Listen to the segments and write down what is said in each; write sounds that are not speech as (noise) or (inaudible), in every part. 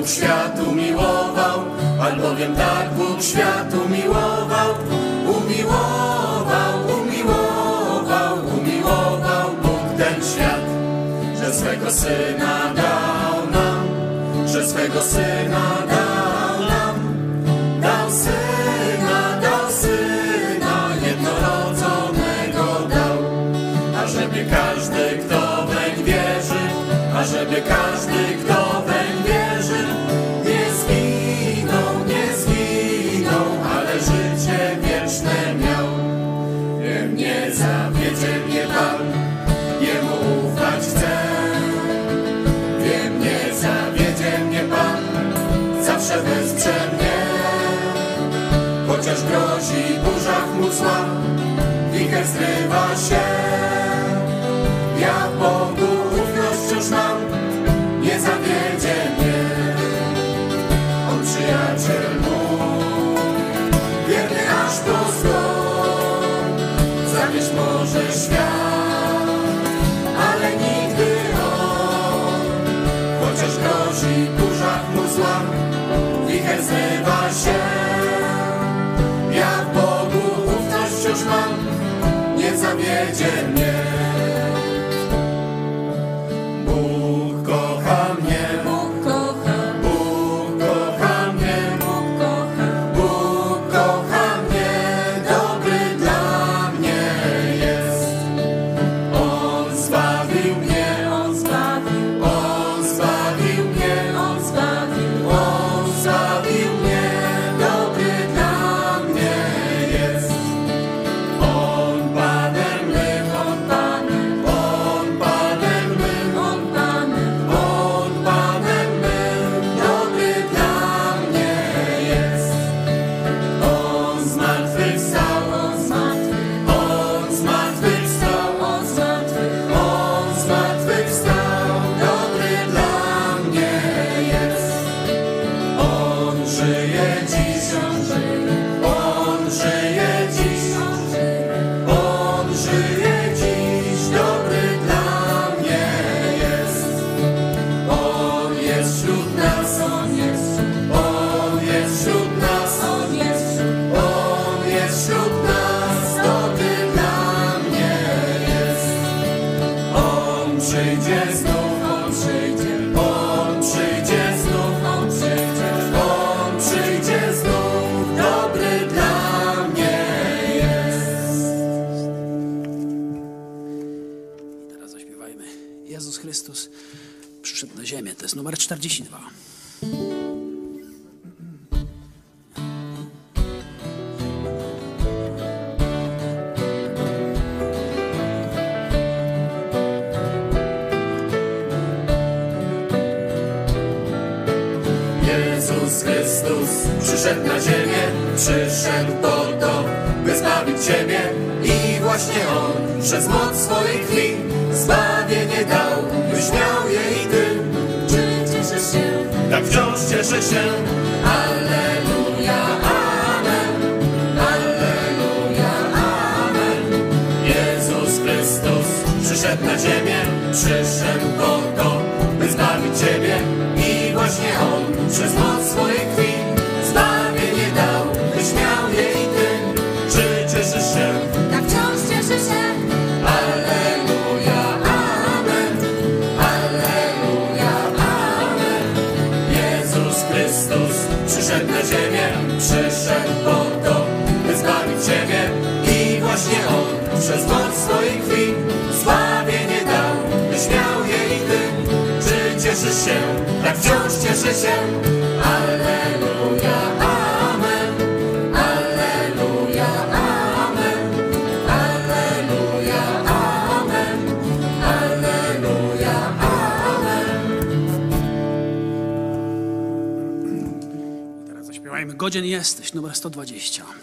Bóg światu miłował, albowiem tak Bóg światu miłował, umiłował, umiłował, umiłował Bóg ten świat, że swego Syna dał nam, że swego Syna dał nam, dał Syna, dał Syna, jednorodzonego dał, ażeby każdy, kto weń wierzy, ażeby każdy, kto grozi burza chmur zła, wicher zrywa się. Ja Bogu ufność wciąż mam, nie zawiedzie mnie. Zawiedzie mnie. 42. Jezus Chrystus przyszedł na ziemię, przyszedł po to, by zbawić Ciebie. I właśnie On przez moc swojej krwi zbawienie dał, byś miał je i Ty. Wciąż cieszę się. Alleluja, amen. Alleluja, amen. Jezus Chrystus przyszedł na ziemię, przyszedł po to, by zbawić Ciebie. I właśnie On przez moc swojej przyszedł po to, by zbawić Ciebie. I właśnie On przez moc swojej krwi zbawienie dał, byś miał je i Ty. Czy cieszysz się? Tak wciąż cieszę się. Alleluja, amen. Alleluja, amen. Alleluja, amen. Alleluja, amen. Teraz zaśpiewajmy. Godzien jesteś. Numer 120.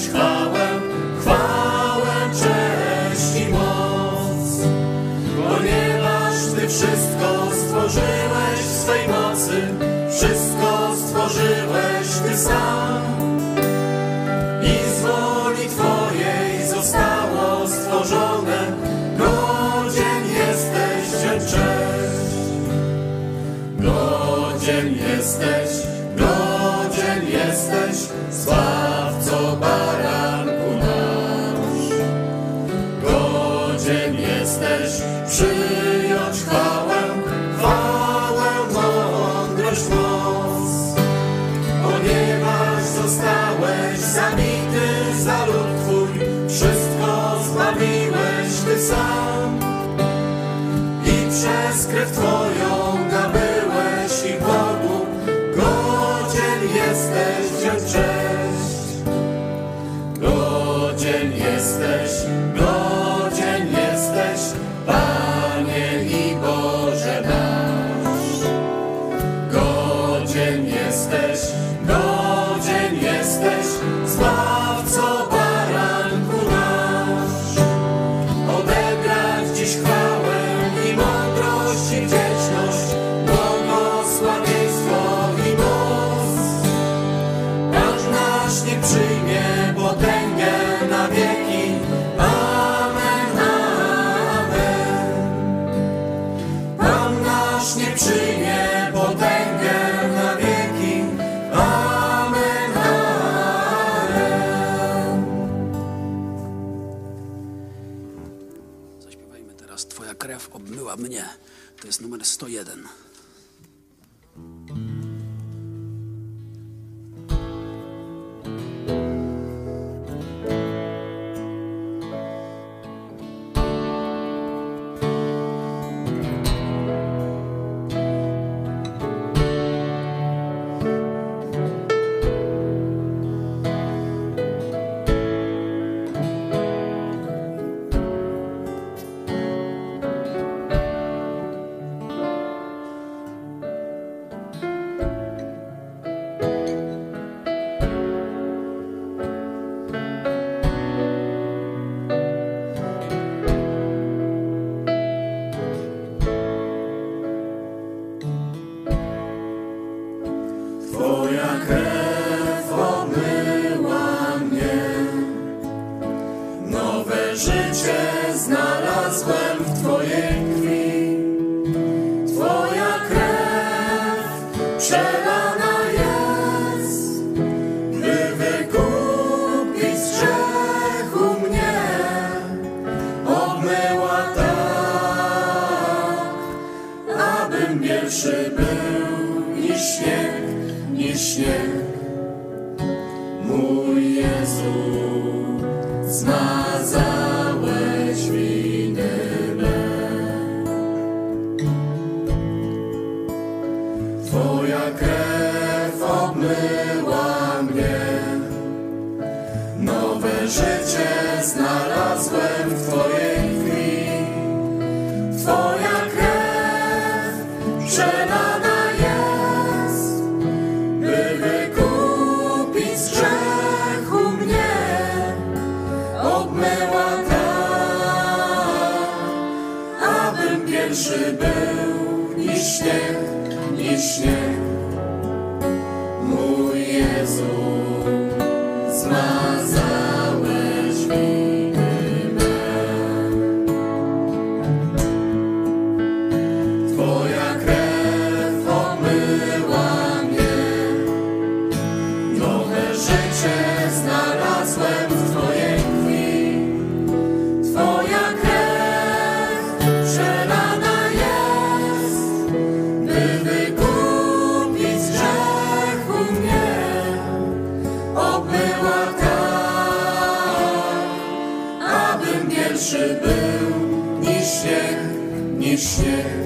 oddać chwałę, chwałę, cześć i moc. Ponieważ Ty wszystko stworzyłeś w swej mocy, wszystko stworzyłeś Ty sam. I z woli Twojej zostało stworzone, godzien jesteś, cześć. Godzien jesteś, 1. się znalazłem w Twojej krwi. Twoja krew przelana jest, by wykupić grzechu mnie. Obyła tak, abym większy był niż śnieg, niż śnieg.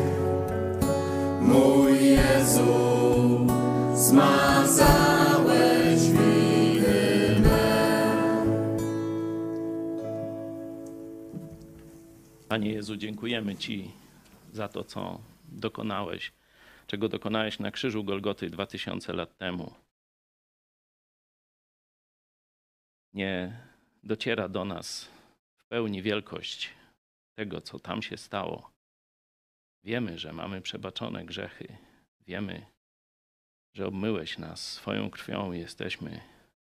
Panie Jezu, dziękujemy Ci za to, co dokonałeś, czego dokonałeś na krzyżu Golgoty 2000 lat temu. Nie dociera do nas w pełni wielkość tego, co tam się stało. Wiemy, że mamy przebaczone grzechy. Wiemy, że obmyłeś nas swoją krwią i jesteśmy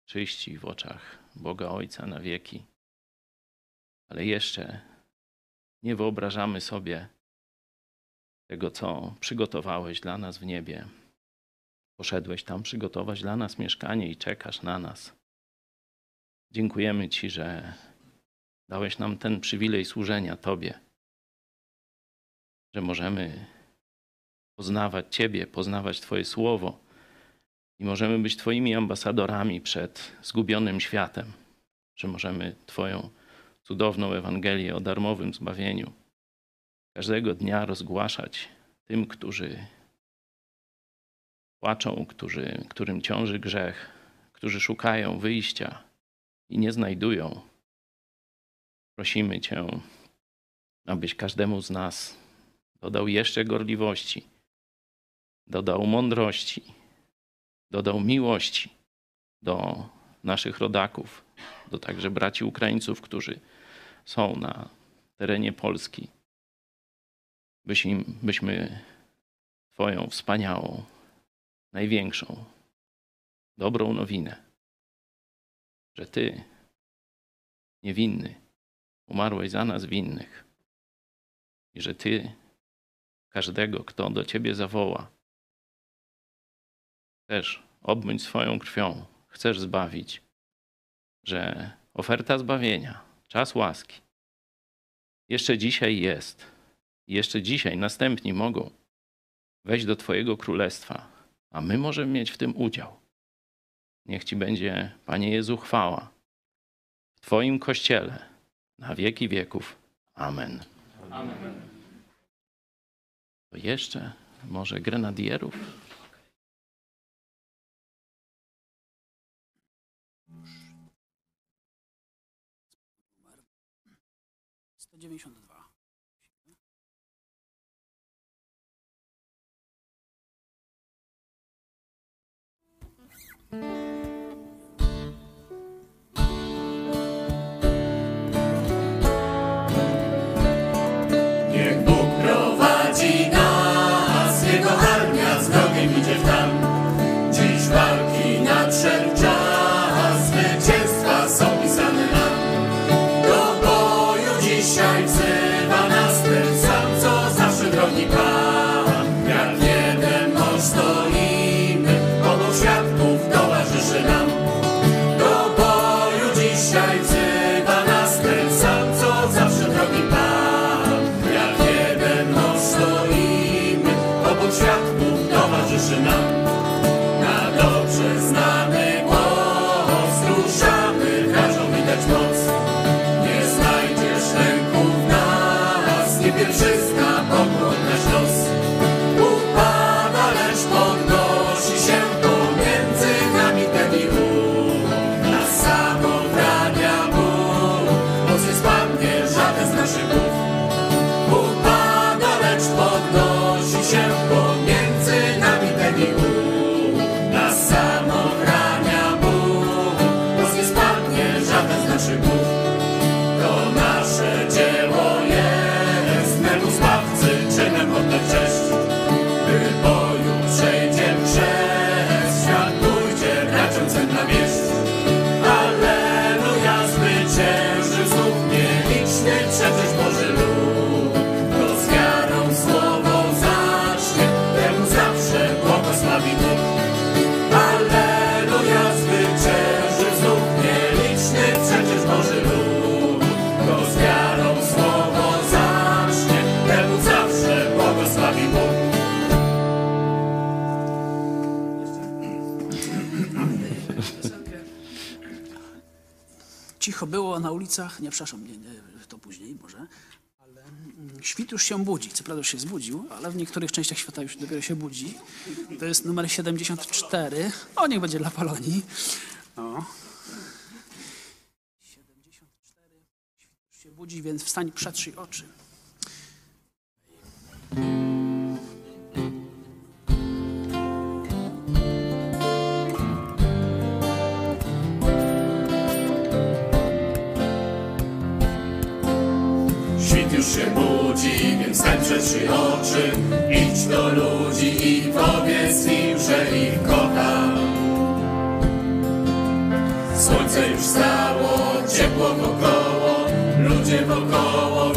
czyści w oczach Boga Ojca na wieki. Ale jeszcze nie wyobrażamy sobie tego, co przygotowałeś dla nas w niebie. Poszedłeś tam przygotować dla nas mieszkanie i czekasz na nas. Dziękujemy Ci, że dałeś nam ten przywilej służenia Tobie, że możemy poznawać Ciebie, poznawać Twoje słowo i możemy być Twoimi ambasadorami przed zgubionym światem, że możemy Twoją cudowną Ewangelię o darmowym zbawieniu każdego dnia rozgłaszać tym, którzy płaczą, którzy, którym ciąży grzech, którzy szukają wyjścia i nie znajdują. Prosimy Cię, abyś każdemu z nas dodał jeszcze gorliwości, dodał mądrości, dodał miłości do naszych rodaków, do także braci Ukraińców, którzy są na terenie Polski. Byś im, byśmy Twoją wspaniałą, największą, dobrą nowinę, że Ty, niewinny, umarłeś za nas winnych i że Ty każdego, kto do Ciebie zawoła, chcesz obmyć swoją krwią, chcesz zbawić, że oferta zbawienia, czas łaski jeszcze dzisiaj jest. Jeszcze dzisiaj następni mogą wejść do Twojego królestwa, a my możemy mieć w tym udział. Niech Ci będzie, Panie Jezu, chwała w Twoim kościele na wieki wieków. Amen. Amen. To jeszcze może grenadierów? 192. Niech było na ulicach, nie, przepraszam, nie, nie, to później może, ale mm, świt już się budzi. Co prawda już się zbudził, ale w niektórych częściach świata już dopiero się budzi. To jest numer 74. O, niech będzie dla Polonii. No. 74. Świt już się budzi, więc wstań, przetrzyj oczy. Już się budzi, więc ten przetrzy oczy. Idź do ludzi i powiedz im, że ich kocham. Słońce już stało, ciepło wokoło, ludzie wokoło,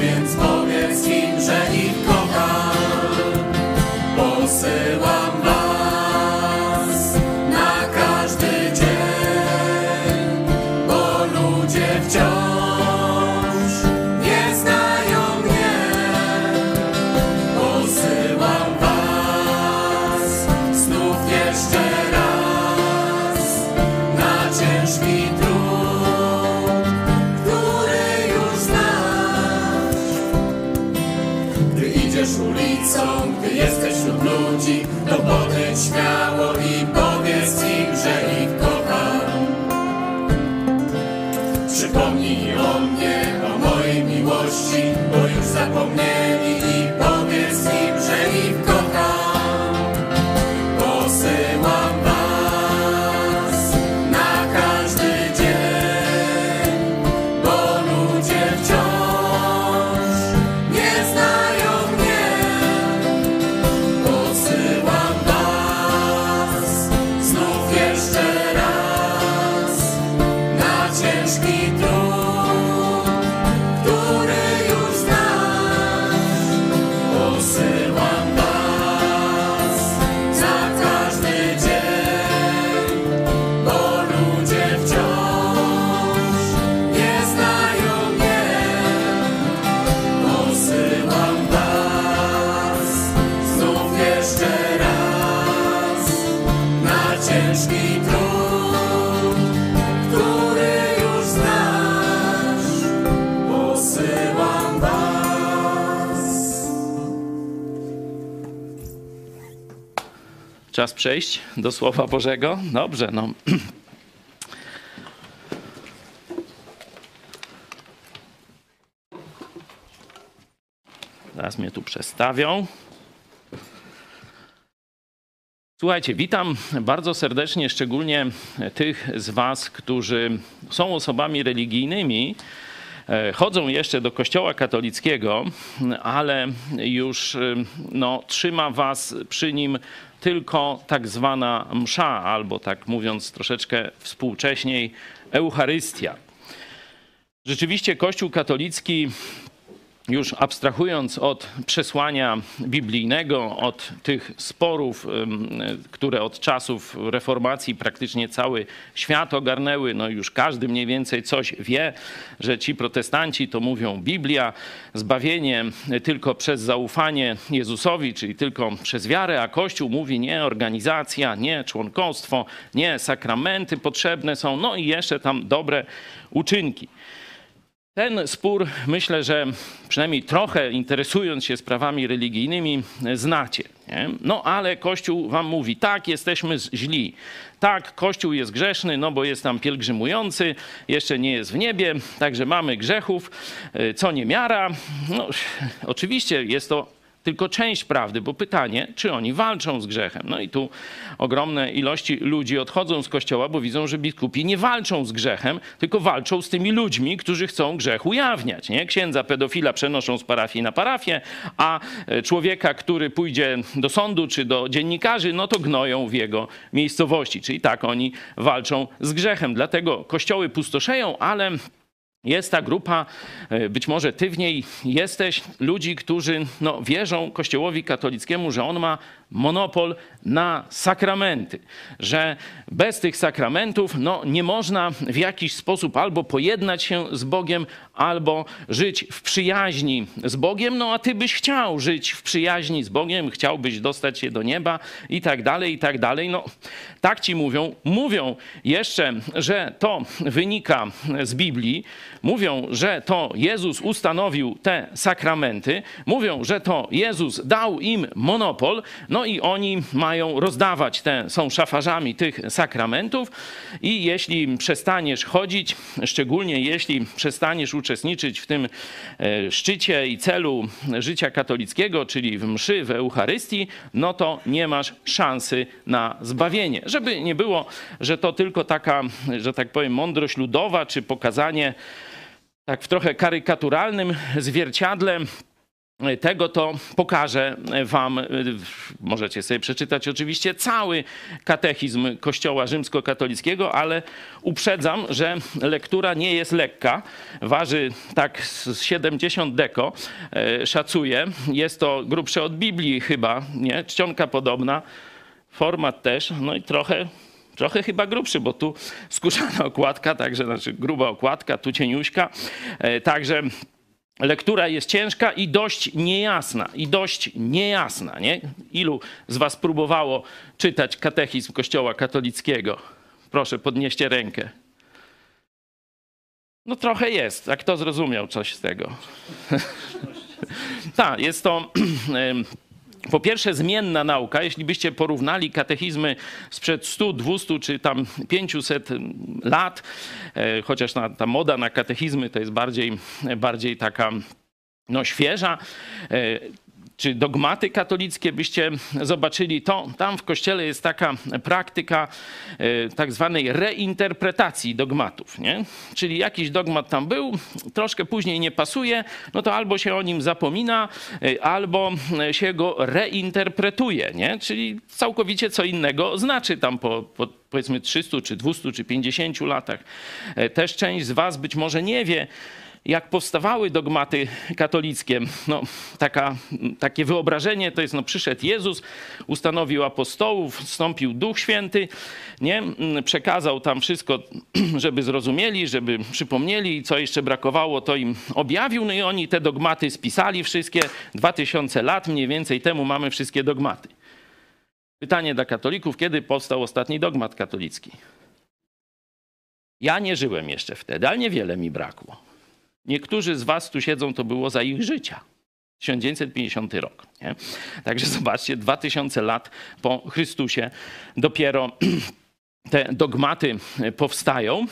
Czas przejść do Słowa Bożego? Dobrze, no. Teraz mnie tu przestawią. Słuchajcie, witam bardzo serdecznie, szczególnie tych z Was, którzy są osobami religijnymi, chodzą jeszcze do Kościoła katolickiego, ale już e, no, trzyma Was przy nim tylko tak zwana msza, albo tak mówiąc troszeczkę współcześniej, Eucharystia. Rzeczywiście Kościół katolicki już abstrahując od przesłania biblijnego, od tych sporów, które od czasów reformacji praktycznie cały świat ogarnęły, no już każdy mniej więcej coś wie, że ci protestanci to mówią Biblia, zbawienie tylko przez zaufanie Jezusowi, czyli tylko przez wiarę, a Kościół mówi nie organizacja, nie członkostwo, nie sakramenty potrzebne są, no i jeszcze tam dobre uczynki. Ten spór myślę, że przynajmniej trochę interesując się sprawami religijnymi, znacie. Nie? No ale Kościół wam mówi, tak, jesteśmy źli. Tak, Kościół jest grzeszny, no bo jest tam pielgrzymujący, jeszcze nie jest w niebie, także mamy grzechów, y, co nie miara. No, oczywiście jest to tylko część prawdy, bo pytanie, czy oni walczą z grzechem. No i tu ogromne ilości ludzi odchodzą z kościoła, bo widzą, że biskupi nie walczą z grzechem, tylko walczą z tymi ludźmi, którzy chcą grzech ujawniać. Nie? Księdza pedofila przenoszą z parafii na parafię, a e, człowieka, który pójdzie do sądu czy do dziennikarzy, no to gnoją w jego miejscowości. Czyli tak oni walczą z grzechem. Dlatego kościoły pustoszeją, ale jest ta grupa, e, być może ty w niej jesteś, ludzi, którzy no, wierzą Kościołowi katolickiemu, że on ma monopol na sakramenty, że bez tych sakramentów no, nie można w jakiś sposób albo pojednać się z Bogiem, albo żyć w przyjaźni z Bogiem, no a ty byś chciał żyć w przyjaźni z Bogiem, chciałbyś dostać się do nieba i tak dalej, i tak dalej. No, tak ci mówią. Mówią jeszcze, że to wynika z Biblii, mówią, że to Jezus ustanowił te sakramenty, mówią, że to Jezus dał im monopol, no i oni mają rozdawać te, są szafarzami tych sakramentów. I jeśli przestaniesz chodzić, szczególnie jeśli przestaniesz uczestniczyć w tym e, szczycie i celu życia katolickiego, czyli w mszy, w Eucharystii, no to nie masz szansy na zbawienie. Żeby nie było, że to tylko taka, że tak powiem, mądrość ludowa, czy pokazanie tak w trochę karykaturalnym zwierciadle tego to pokażę wam, możecie sobie przeczytać oczywiście cały katechizm Kościoła rzymskokatolickiego, ale uprzedzam, że lektura nie jest lekka. Waży tak z 70 deko, e, szacuję. Jest to grubsze od Biblii chyba, nie? Czcionka podobna, format też, no i trochę trochę chyba grubszy, bo tu skórzana (laughs) okładka, także znaczy gruba okładka, tu cieniuśka. E, także lektura jest ciężka i dość niejasna. I dość niejasna, nie? Ilu z was próbowało czytać katechizm Kościoła katolickiego? Proszę, podnieście rękę. No trochę jest. A kto zrozumiał coś z tego? (laughs) tak, jest to (clears throat) po pierwsze zmienna nauka. Jeśli byście porównali katechizmy sprzed 100, 200 czy tam 500 lat, e, chociaż na, ta moda na katechizmy to jest bardziej, bardziej taka no, świeża, e, czy dogmaty katolickie byście zobaczyli, to tam w kościele jest taka praktyka e, tak zwanej reinterpretacji dogmatów. Nie? Czyli jakiś dogmat tam był, troszkę później nie pasuje, no to albo się o nim zapomina, e, albo się go reinterpretuje. Nie? Czyli całkowicie co innego znaczy tam po, po powiedzmy 300 czy 200 czy 50 latach. E, też część z was być może nie wie, jak powstawały dogmaty katolickie. No, taka, takie wyobrażenie to jest, no, przyszedł Jezus, ustanowił apostołów, wstąpił Duch Święty, nie? przekazał tam wszystko, (clears throat) żeby zrozumieli, żeby przypomnieli, co jeszcze brakowało, to im objawił, no i oni te dogmaty spisali wszystkie. Dwa tysiące lat mniej więcej temu mamy wszystkie dogmaty. Pytanie dla katolików, kiedy powstał ostatni dogmat katolicki? Ja nie żyłem jeszcze wtedy, ale niewiele mi brakło. Niektórzy z was tu siedzą, to było za ich życia. 1950 rok. Nie? Także zobaczcie, 2000 lat po Chrystusie dopiero (clears throat) te dogmaty powstają.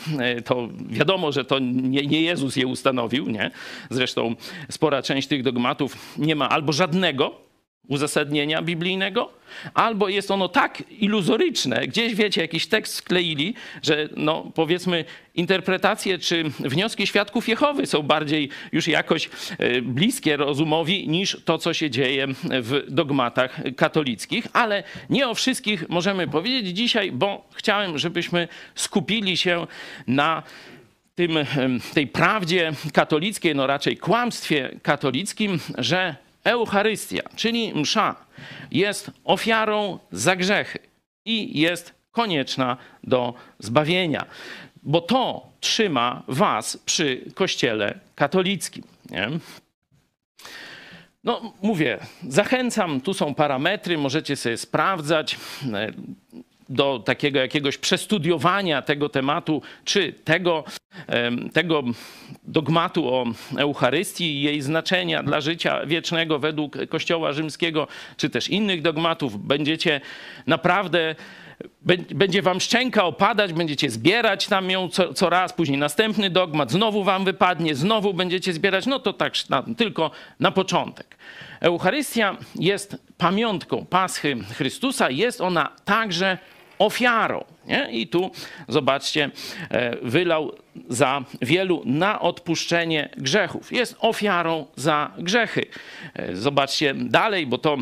To wiadomo, że to nie, nie, Jezus je ustanowił. Nie? Zresztą spora część tych dogmatów nie ma albo żadnego uzasadnienia biblijnego, albo jest ono tak iluzoryczne, gdzieś wiecie, jakiś tekst skleili, że no powiedzmy interpretacje czy wnioski świadków Jehowy są bardziej już jakoś e, bliskie rozumowi niż to, co się dzieje w dogmatach katolickich, ale nie o wszystkich możemy powiedzieć dzisiaj, bo chciałem, żebyśmy skupili się na tym, tej prawdzie katolickiej, no raczej kłamstwie katolickim, że Eucharystia, czyli msza, jest ofiarą za grzechy i jest konieczna do zbawienia, bo to trzyma was przy Kościele katolickim. Nie? No, mówię, zachęcam, tu są parametry, możecie sobie sprawdzać do takiego jakiegoś przestudiowania tego tematu, czy tego, tego dogmatu o Eucharystii i jej znaczenia dla życia wiecznego według Kościoła Rzymskiego, czy też innych dogmatów, będziecie naprawdę będzie wam szczęka opadać, będziecie zbierać tam ją co, co, raz, później następny dogmat, znowu wam wypadnie, znowu będziecie zbierać, no to tak tylko na początek. Eucharystia jest pamiątką Paschy Chrystusa, jest ona także ofiarą. Nie? I tu zobaczcie, e, wylał za wielu na odpuszczenie grzechów. Jest ofiarą za grzechy. E, zobaczcie dalej, bo to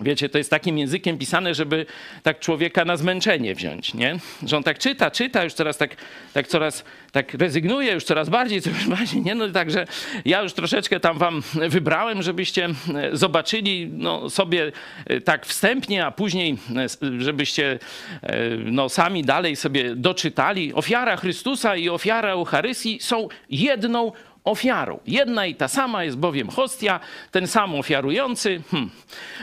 Wiecie, to jest takim językiem pisane, żeby tak człowieka na zmęczenie wziąć, nie? Że on tak czyta, czyta, już teraz tak, tak coraz tak rezygnuje, już coraz bardziej, coraz (laughs) bardziej, nie? No także ja już troszeczkę tam wam wybrałem, żebyście e, zobaczyli no, sobie e, tak wstępnie, a później e, żebyście no, sami dalej sobie doczytali. Ofiara Chrystusa i ofiara Eucharystii są jedną ofiarą. Jedna i ta sama jest bowiem hostia, ten sam ofiarujący, hmm,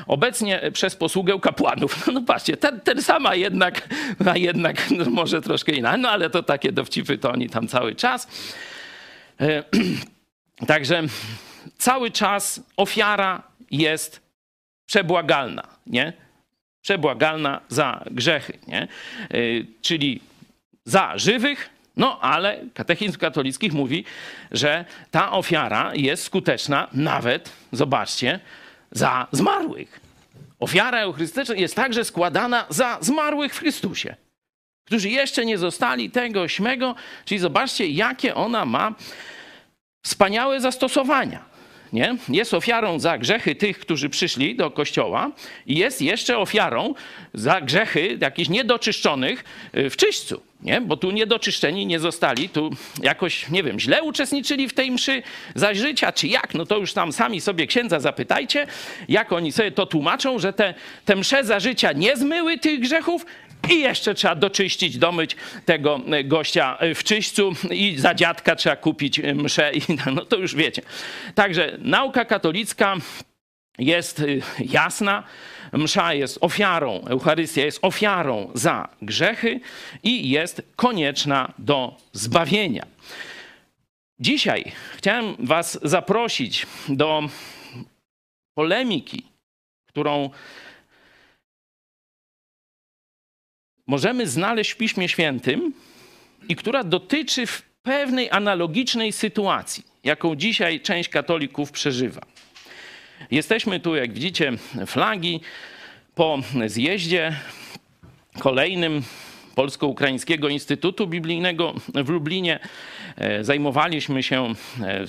obecnie przez posługę kapłanów. (laughs) No patrzcie, ten, ten sama jednak, a jednak no może troszkę inaczej, no ale to takie dowcipy to oni tam cały czas. E, (clears throat) także cały czas ofiara jest przebłagalna, nie? Przebłagalna za grzechy, nie? E, czyli za żywych, no ale katechizm katolickich mówi, że ta ofiara jest skuteczna nawet, zobaczcie, za zmarłych. Ofiara euchrystyczna jest także składana za zmarłych w Chrystusie, którzy jeszcze nie zostali tego śmego, czyli zobaczcie, jakie ona ma wspaniałe zastosowania. Nie? Jest ofiarą za grzechy tych, którzy przyszli do kościoła, i jest jeszcze ofiarą za grzechy jakichś niedoczyszczonych y, w czyśćcu. Nie? Bo tu niedoczyszczeni nie zostali, tu jakoś, nie wiem, źle uczestniczyli w tej mszy za życia, czy jak, no to już tam sami sobie księdza zapytajcie, jak oni sobie to tłumaczą, że te, te msze za życia nie zmyły tych grzechów, i jeszcze trzeba doczyścić, domyć tego gościa w czyśćcu i za dziadka trzeba kupić mszę i (laughs) no to już wiecie. Także nauka katolicka jest jasna. Msza jest ofiarą, Eucharystia jest ofiarą za grzechy i jest konieczna do zbawienia. Dzisiaj chciałem Was zaprosić do polemiki, którą możemy znaleźć w Piśmie Świętym i która dotyczy w pewnej analogicznej sytuacji, jaką dzisiaj część katolików przeżywa. Jesteśmy tu, jak widzicie, flagi po zjeździe kolejnym Polsko-Ukraińskiego Instytutu Biblijnego w Lublinie. E, zajmowaliśmy się e,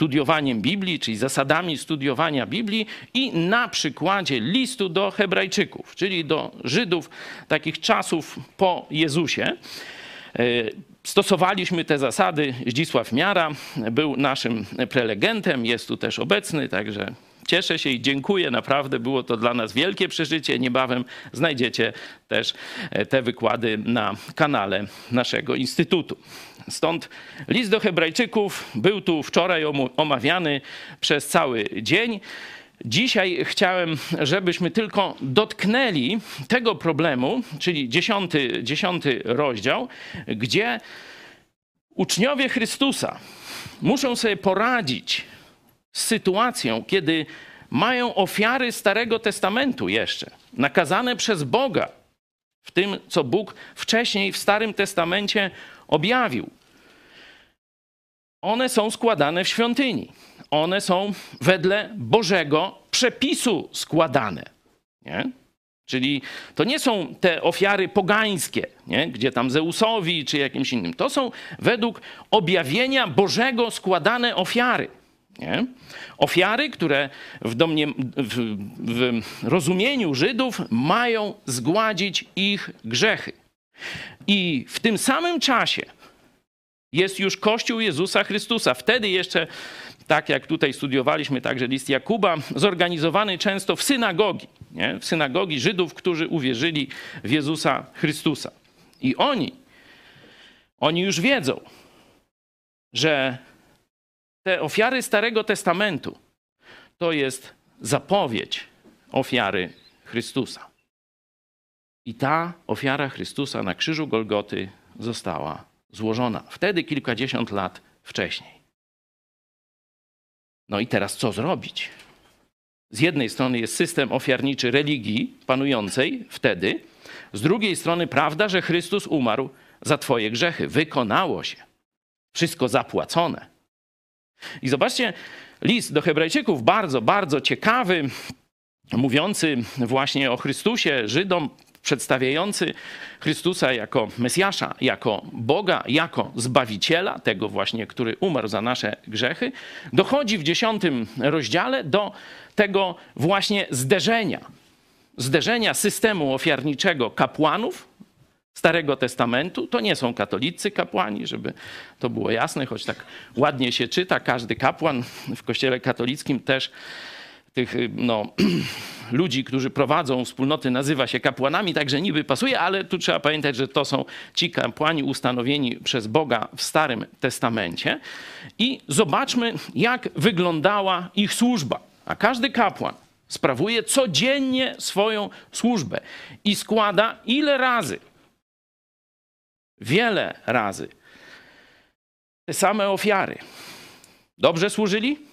studiowaniem Biblii, czyli zasadami studiowania Biblii i na przykładzie listu do Hebrajczyków, czyli do Żydów takich czasów po Jezusie. E, stosowaliśmy te zasady. Zdzisław Miara był naszym prelegentem, jest tu też obecny, także cieszę się i dziękuję. Naprawdę było to dla nas wielkie przeżycie. Niebawem znajdziecie też e, te wykłady na kanale naszego instytutu. Stąd list do Hebrajczyków był tu wczoraj omawiany przez cały dzień. Dzisiaj chciałem, żebyśmy tylko dotknęli tego problemu, czyli dziesiąty, dziesiąty rozdział, gdzie uczniowie Chrystusa muszą sobie poradzić z sytuacją, kiedy mają ofiary Starego Testamentu jeszcze, nakazane przez Boga, w tym, co Bóg wcześniej w Starym Testamencie objawił. One są składane w świątyni. One są wedle Bożego przepisu składane. Nie? Czyli to nie są te ofiary pogańskie, nie? gdzie tam Zeusowi czy jakimś innym. To są według objawienia Bożego składane ofiary. Nie? Ofiary, które w, domnie, w, w rozumieniu Żydów mają zgładzić ich grzechy. I w tym samym czasie jest już Kościół Jezusa Chrystusa. Wtedy jeszcze, tak jak tutaj studiowaliśmy także list Jakuba, zorganizowany często w synagogi, nie? w synagogi Żydów, którzy uwierzyli w Jezusa Chrystusa. I oni, oni już wiedzą, że te ofiary Starego Testamentu to jest zapowiedź ofiary Chrystusa. I ta ofiara Chrystusa na krzyżu Golgoty została złożona. Wtedy kilkadziesiąt lat wcześniej. No i teraz co zrobić? Z jednej strony jest system ofiarniczy religii panującej wtedy, z drugiej strony prawda, że Chrystus umarł za Twoje grzechy. Wykonało się. Wszystko zapłacone. I zobaczcie, list do Hebrajczyków, bardzo, bardzo ciekawy, mówiący właśnie o Chrystusie, Żydom, przedstawiający Chrystusa jako Mesjasza, jako Boga, jako Zbawiciela, tego właśnie, który umarł za nasze grzechy, dochodzi w dziesiątym rozdziale do tego właśnie zderzenia. Zderzenia systemu ofiarniczego kapłanów Starego Testamentu. To nie są katolicy kapłani, żeby to było jasne, choć tak ładnie się czyta. Każdy kapłan w kościele katolickim też tych no, (clears throat) ludzi, którzy prowadzą wspólnoty, nazywa się kapłanami, także niby pasuje, ale tu trzeba pamiętać, że to są ci kapłani ustanowieni przez Boga w Starym Testamencie. I zobaczmy, jak wyglądała ich służba. A każdy kapłan sprawuje codziennie swoją służbę i składa ile razy? Wiele razy. Te same ofiary. Dobrze służyli?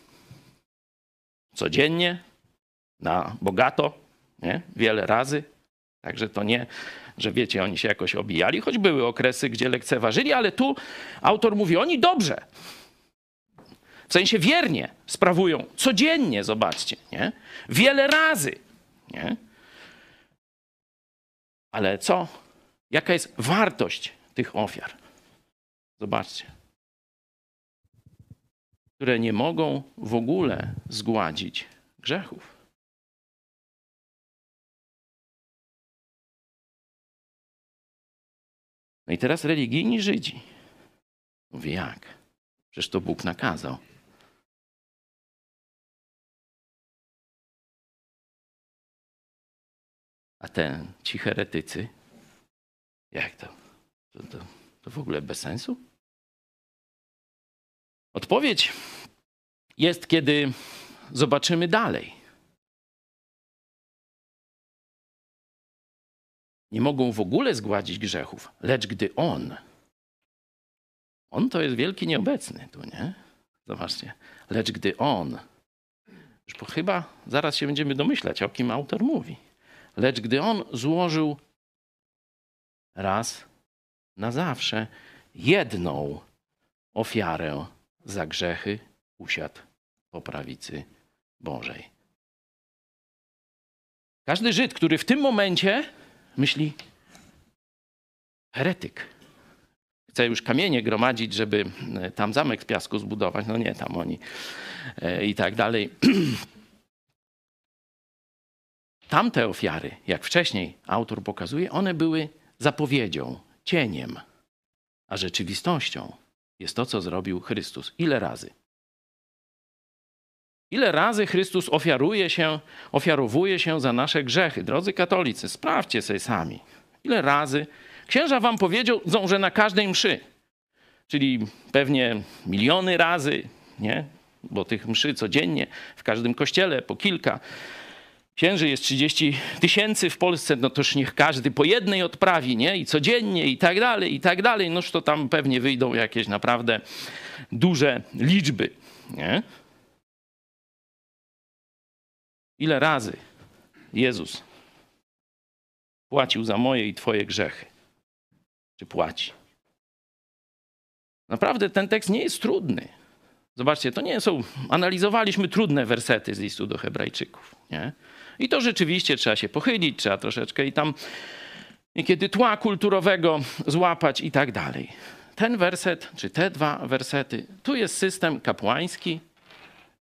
Codziennie, na bogato, nie? wiele razy. Także to nie, że wiecie, oni się jakoś obijali, choć były okresy, gdzie lekceważyli, ale tu autor mówi, oni dobrze. W sensie wiernie sprawują, codziennie, zobaczcie, nie? wiele razy. Nie? Ale co? Jaka jest wartość tych ofiar? Zobaczcie. Które nie mogą w ogóle zgładzić grzechów. No i teraz religijni Żydzi. Mówi jak? Przecież to Bóg nakazał. A ten, ci heretycy, jak to? To, to, to w ogóle bez sensu? Odpowiedź jest, kiedy zobaczymy dalej. Nie mogą w ogóle zgładzić grzechów, lecz gdy On, On to jest wielki nieobecny tu, nie? Zobaczcie. Lecz gdy On, już chyba zaraz się będziemy domyślać, o kim autor mówi. Lecz gdy On złożył raz na zawsze jedną ofiarę za grzechy, usiadł po prawicy Bożej. Każdy Żyd, który w tym momencie myśli, heretyk, chce już kamienie gromadzić, żeby e, tam zamek z piasku zbudować, no nie, tam oni e, i tak dalej. (clears throat) Tamte ofiary, jak wcześniej autor pokazuje, one były zapowiedzią, cieniem, a rzeczywistością jest to, co zrobił Chrystus. Ile razy? Ile razy Chrystus ofiaruje się, ofiarowuje się za nasze grzechy? Drodzy katolicy, sprawdźcie sobie sami. Ile razy? Księża wam powiedzą, że na każdej mszy, czyli pewnie miliony razy, nie? Bo tych mszy codziennie w każdym kościele po kilka. Księży jest 30 tysięcy w Polsce, no toż niech każdy po jednej odprawi, nie? I codziennie, i tak dalej, i tak dalej. Noż to tam pewnie wyjdą jakieś naprawdę duże liczby, nie? Ile razy Jezus płacił za moje i Twoje grzechy? Czy płaci? Naprawdę ten tekst nie jest trudny. Zobaczcie, to nie są. Analizowaliśmy trudne wersety z listu do Hebrajczyków. Nie? I to rzeczywiście trzeba się pochylić, trzeba troszeczkę i tam niekiedy tła kulturowego złapać i tak dalej. Ten werset, czy te dwa wersety, tu jest system kapłański,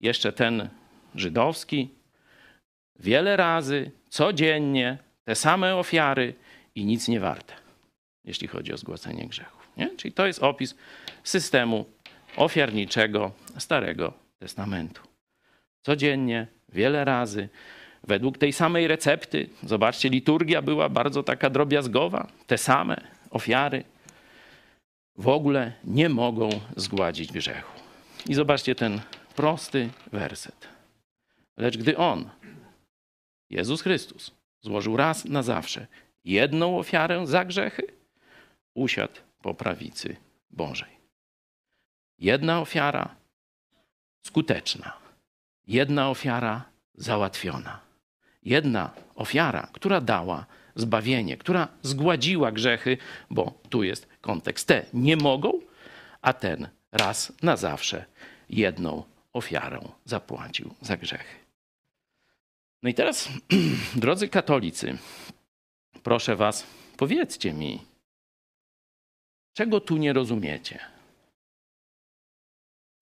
jeszcze ten żydowski, wiele razy, codziennie, te same ofiary i nic nie warte, jeśli chodzi o zgłaszanie grzechów. Nie? Czyli to jest opis systemu ofiarniczego Starego Testamentu. Codziennie, wiele razy, według tej samej recepty. Zobaczcie, liturgia była bardzo taka drobiazgowa. Te same ofiary w ogóle nie mogą zgładzić grzechu. I zobaczcie ten prosty werset. Lecz gdy On, Jezus Chrystus, złożył raz na zawsze jedną ofiarę za grzechy, usiadł po prawicy Bożej. Jedna ofiara skuteczna, jedna ofiara załatwiona. Jedna ofiara, która dała zbawienie, która zgładziła grzechy, bo tu jest kontekst. Te nie mogą, a ten raz na zawsze jedną ofiarą zapłacił za grzechy. No i teraz, (clears throat) drodzy katolicy, proszę Was, powiedzcie mi, czego tu nie rozumiecie?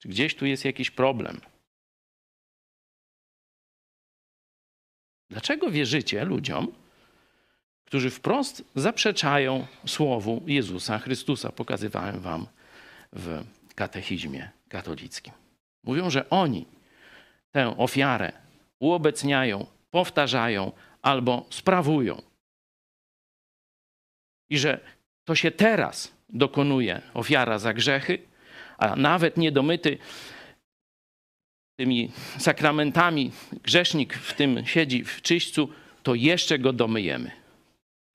Czy gdzieś tu jest jakiś problem? Dlaczego wierzycie ludziom, którzy wprost zaprzeczają słowu Jezusa Chrystusa? Pokazywałem wam w katechizmie katolickim. Mówią, że oni tę ofiarę uobecniają, powtarzają albo sprawują. I że to się teraz dokonuje ofiara za grzechy, a nawet niedomyty tymi sakramentami, grzesznik w tym siedzi w czyśćcu, to jeszcze go domyjemy.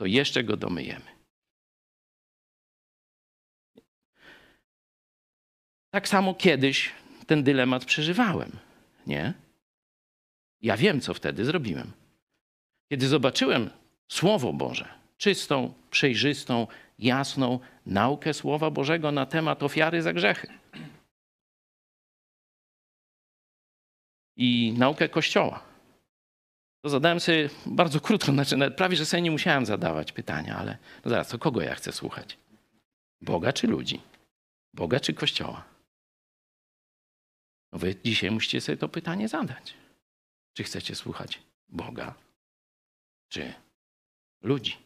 To jeszcze go domyjemy. Tak samo kiedyś ten dylemat przeżywałem, nie? Ja wiem, co wtedy zrobiłem. Kiedy zobaczyłem Słowo Boże, czystą, przejrzystą, jasną naukę Słowa Bożego na temat ofiary za grzechy i naukę Kościoła. To zadałem sobie bardzo krótko, znaczy prawie, że sobie nie musiałem zadawać pytania, ale no zaraz, to kogo ja chcę słuchać? Boga czy ludzi? Boga czy Kościoła? No wy dzisiaj musicie sobie to pytanie zadać. Czy chcecie słuchać Boga, czy ludzi?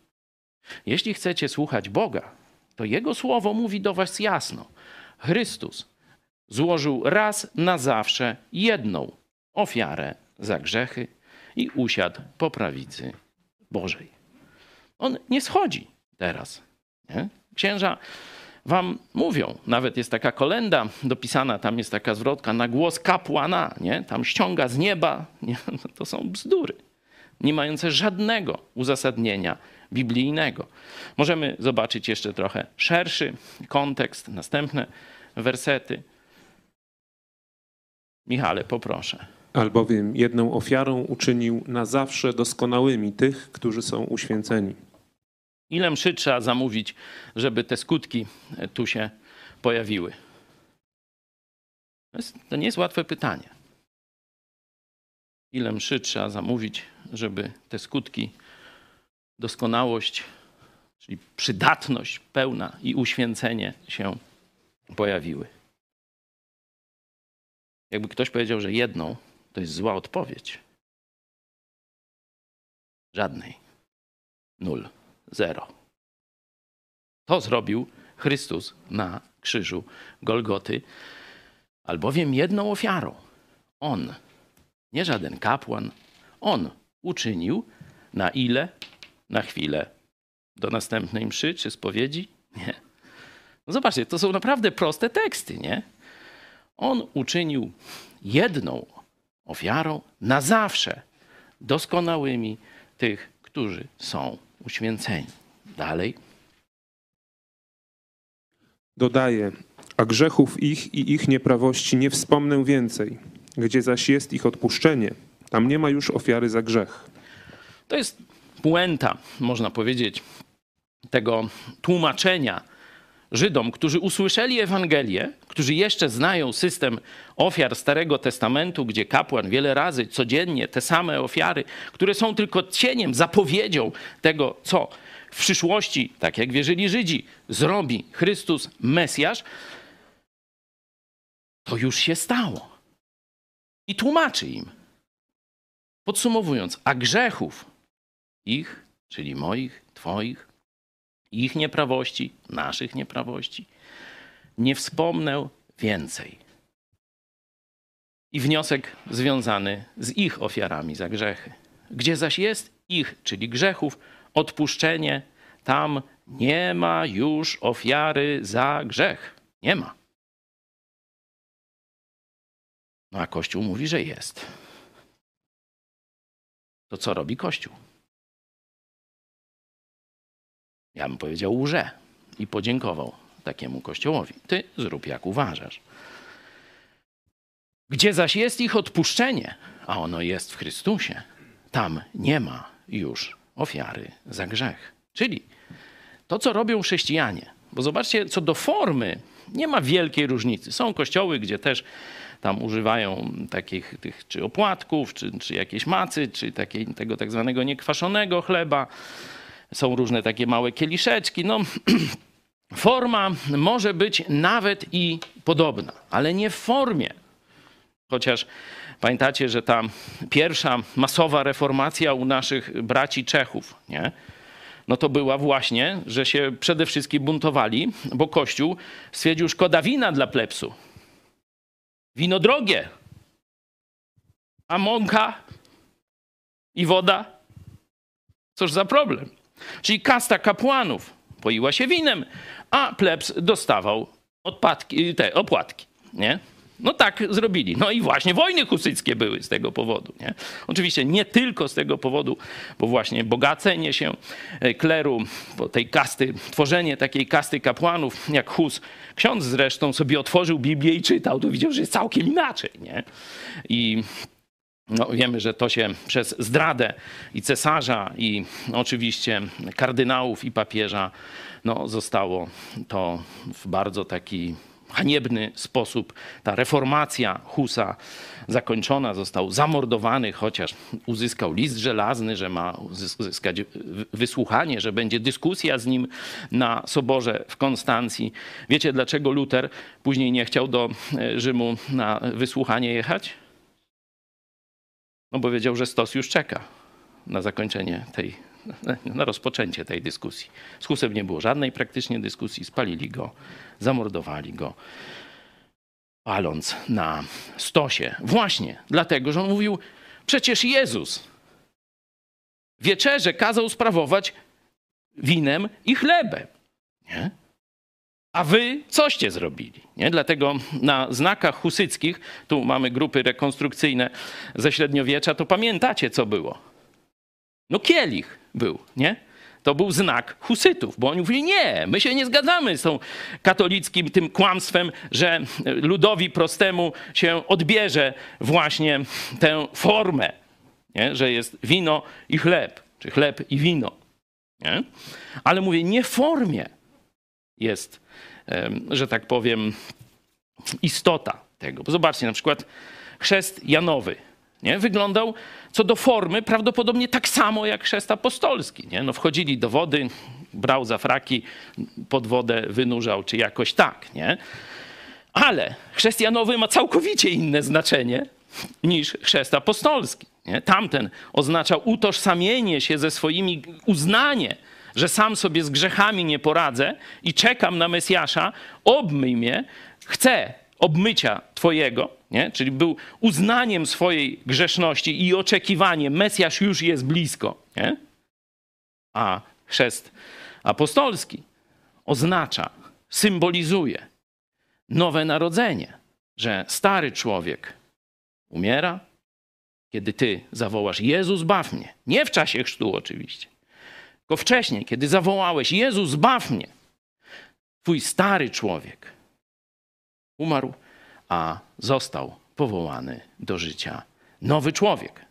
Jeśli chcecie słuchać Boga, to Jego słowo mówi do Was jasno. Chrystus złożył raz na zawsze jedną ofiarę za grzechy i usiadł po prawicy Bożej. On nie schodzi teraz. Nie? Księża wam mówią, nawet jest taka kolenda dopisana, tam jest taka zwrotka na głos kapłana, nie? tam ściąga z nieba. Nie? (laughs) To są bzdury, nie mające żadnego uzasadnienia biblijnego. Możemy zobaczyć jeszcze trochę szerszy kontekst, następne wersety. Michale, poproszę. Albowiem jedną ofiarą uczynił na zawsze doskonałymi tych, którzy są uświęceni. Ile mszy trzeba zamówić, żeby te skutki tu się pojawiły? To, jest, to nie jest łatwe pytanie. Ile mszy trzeba zamówić, żeby te skutki, doskonałość, czyli przydatność pełna i uświęcenie się pojawiły? Jakby ktoś powiedział, że jedną, to jest zła odpowiedź. Żadnej. Nul. Zero. To zrobił Chrystus na krzyżu Golgoty, albowiem jedną ofiarą. On, nie żaden kapłan, on uczynił na ile? Na chwilę. Do następnej mszy czy spowiedzi? Nie. No zobaczcie, to są naprawdę proste teksty, nie? On uczynił jedną ofiarą na zawsze doskonałymi tych, którzy są uświęceni. Dalej. Dodaje, a grzechów ich i ich nieprawości nie wspomnę więcej. Gdzie zaś jest ich odpuszczenie, tam nie ma już ofiary za grzech. To jest puenta, można powiedzieć, tego tłumaczenia Żydom, którzy usłyszeli Ewangelię, którzy jeszcze znają system ofiar Starego Testamentu, gdzie kapłan wiele razy codziennie te same ofiary, które są tylko cieniem, zapowiedzią tego, co w przyszłości, tak jak wierzyli Żydzi, zrobi Chrystus Mesjasz, to już się stało. I tłumaczy im, podsumowując, a grzechów ich, czyli moich, Twoich, ich nieprawości, naszych nieprawości. Nie wspomnę więcej. I wniosek związany z ich ofiarami za grzechy. Gdzie zaś jest ich, czyli grzechów, odpuszczenie, tam nie ma już ofiary za grzech. Nie ma. No a Kościół mówi, że jest. To co robi Kościół? Ja bym powiedział łże i podziękował takiemu kościołowi. Ty zrób jak uważasz. Gdzie zaś jest ich odpuszczenie, a ono jest w Chrystusie, tam nie ma już ofiary za grzech. Czyli to, co robią chrześcijanie, bo zobaczcie, co do formy nie ma wielkiej różnicy. Są kościoły, gdzie też tam używają takich tych, czy opłatków, czy, czy jakieś macy, czy takiej, tego tak zwanego niekwaszonego chleba są różne takie małe kieliszeczki. No, (clears throat) forma może być nawet i podobna, ale nie w formie. Chociaż pamiętacie, że ta pierwsza masowa reformacja u naszych braci Czechów, nie? no to była właśnie, że się przede wszystkim buntowali, bo Kościół stwierdził, szkoda wina dla plepsu. Wino drogie, a mąka i woda? Cóż za problem. Czyli kasta kapłanów poiła się winem, a plebs dostawał odpadki, te opłatki. Nie? No tak zrobili. No i właśnie wojny husyckie były z tego powodu. Nie? Oczywiście nie tylko z tego powodu, bo właśnie bogacenie się e, kleru, tej kasty, tworzenie takiej kasty kapłanów jak Hus. Ksiądz zresztą sobie otworzył Biblię i czytał, to widział, że jest całkiem inaczej. Nie? I no, wiemy, że to się przez zdradę i cesarza, i oczywiście kardynałów i papieża no, zostało to w bardzo taki haniebny sposób ta reformacja Husa zakończona. Został zamordowany, chociaż uzyskał list żelazny, że ma uzyskać wysłuchanie, że będzie dyskusja z nim na soborze w Konstancji. Wiecie, dlaczego Luter później nie chciał do e, Rzymu na wysłuchanie jechać? No bo wiedział, że stos już czeka na zakończenie tej, (laughs) na rozpoczęcie tej dyskusji. Z Husem nie było żadnej praktycznie dyskusji, spalili go, zamordowali go, paląc na stosie. Właśnie dlatego, że on mówił, przecież Jezus wieczerze kazał sprawować winem i chlebem. Nie? A wy coście zrobili? Nie? Dlatego na znakach husyckich, tu mamy grupy rekonstrukcyjne ze średniowiecza, to pamiętacie, co było? No kielich był, nie? To był znak husytów, bo oni mówili, nie, my się nie zgadzamy z tą katolickim tym kłamstwem, że ludowi prostemu się odbierze właśnie tę formę, nie? że jest wino i chleb, czy chleb i wino. Nie? Ale mówię, nie formie jest że tak powiem, istota tego. Bo zobaczcie, na przykład chrzest Janowy nie? wyglądał co do formy prawdopodobnie tak samo jak chrzest apostolski. Nie? No wchodzili do wody, brał za fraki, pod wodę wynurzał, czy jakoś tak. Nie? Ale chrzest Janowy ma całkowicie inne znaczenie niż chrzest apostolski. Nie? Tamten oznaczał utożsamienie się ze swoimi, uznanie że sam sobie z grzechami nie poradzę i czekam na Mesjasza, obmyj mnie, chcę obmycia Twojego, nie? czyli był uznaniem swojej grzeszności i oczekiwaniem, Mesjasz już jest blisko. Nie? A chrzest apostolski oznacza, symbolizuje nowe narodzenie, że stary człowiek umiera, kiedy Ty zawołasz Jezus, baw mnie. Nie w czasie chrztu oczywiście, tylko wcześniej, kiedy zawołałeś: Jezu, zbaw mnie, twój stary człowiek umarł, a został powołany do życia nowy człowiek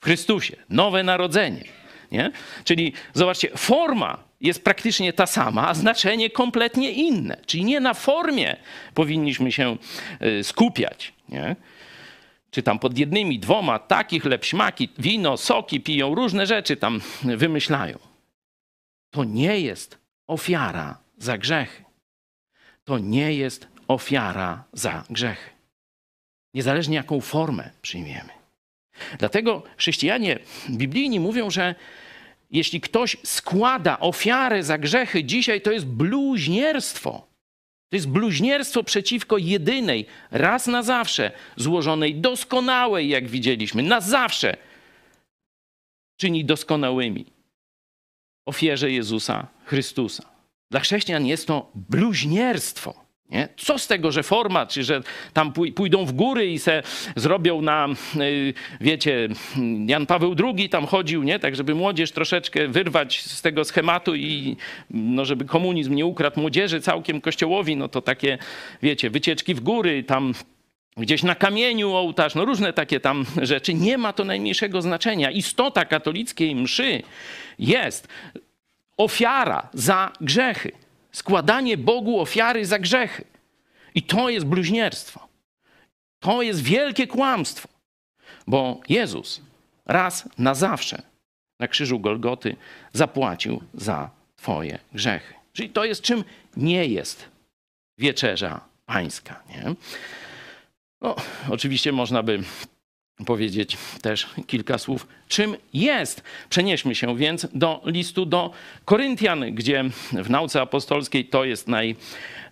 w Chrystusie, nowe narodzenie. Nie? Czyli zobaczcie, forma jest praktycznie ta sama, a znaczenie kompletnie inne. Czyli nie na formie powinniśmy się y, skupiać. Nie? Czy tam pod jednymi, dwoma, taki chleb, śmaki, wino, soki piją, różne rzeczy tam wymyślają to nie jest ofiara za grzechy. To nie jest ofiara za grzechy. Niezależnie jaką formę przyjmiemy. Dlatego chrześcijanie biblijni mówią, że jeśli ktoś składa ofiarę za grzechy dzisiaj, to jest bluźnierstwo. To jest bluźnierstwo przeciwko jedynej, raz na zawsze złożonej, doskonałej, jak widzieliśmy, na zawsze czyni doskonałymi ofierze Jezusa Chrystusa. Dla chrześcijan jest to bluźnierstwo. Nie? Co z tego, że format, czy że tam pójdą w góry i se zrobią na, y, wiecie, Jan Paweł II tam chodził, nie? tak żeby młodzież troszeczkę wyrwać z tego schematu i no, żeby komunizm nie ukradł młodzieży całkiem kościołowi, no to takie, wiecie, wycieczki w góry, tam gdzieś na kamieniu ołtarz, no różne takie tam rzeczy. Nie ma to najmniejszego znaczenia. Istota katolickiej mszy jest ofiara za grzechy. Składanie Bogu ofiary za grzechy. I to jest bluźnierstwo. To jest wielkie kłamstwo, bo Jezus raz na zawsze na krzyżu Golgoty zapłacił za Twoje grzechy. Czyli to jest czym nie jest wieczerza pańska. Nie? No, oczywiście można by powiedzieć też kilka słów, czym jest. Przenieśmy się więc do listu do Koryntian, gdzie w nauce apostolskiej to jest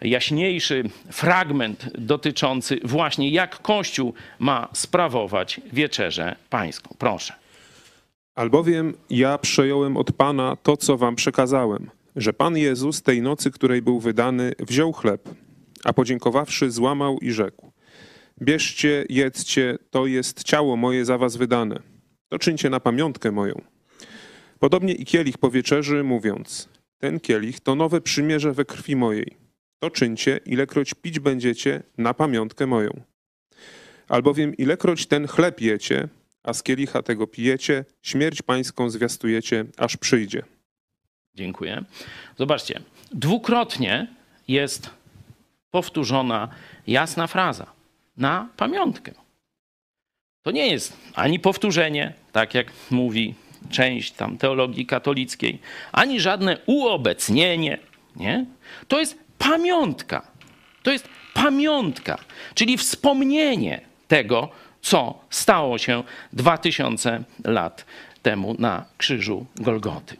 najjaśniejszy fragment dotyczący właśnie jak Kościół ma sprawować wieczerzę pańską. Proszę. Albowiem ja przejąłem od Pana to, co wam przekazałem, że Pan Jezus tej nocy, której był wydany, wziął chleb, a podziękowawszy złamał i rzekł Bierzcie, jedzcie, to jest ciało moje za was wydane. To czyńcie na pamiątkę moją. Podobnie i kielich po wieczerzy, mówiąc, ten kielich to nowe przymierze we krwi mojej. To czyńcie, ilekroć pić będziecie na pamiątkę moją. Albowiem ilekroć ten chleb jecie, a z kielicha tego pijecie, śmierć pańską zwiastujecie, aż przyjdzie. Dziękuję. Zobaczcie, dwukrotnie jest powtórzona, jasna fraza na pamiątkę. To nie jest ani powtórzenie, tak jak mówi część tam teologii katolickiej, ani żadne uobecnienie, nie? To jest pamiątka. To jest pamiątka, czyli wspomnienie tego, co stało się 2000 lat temu na krzyżu Golgoty.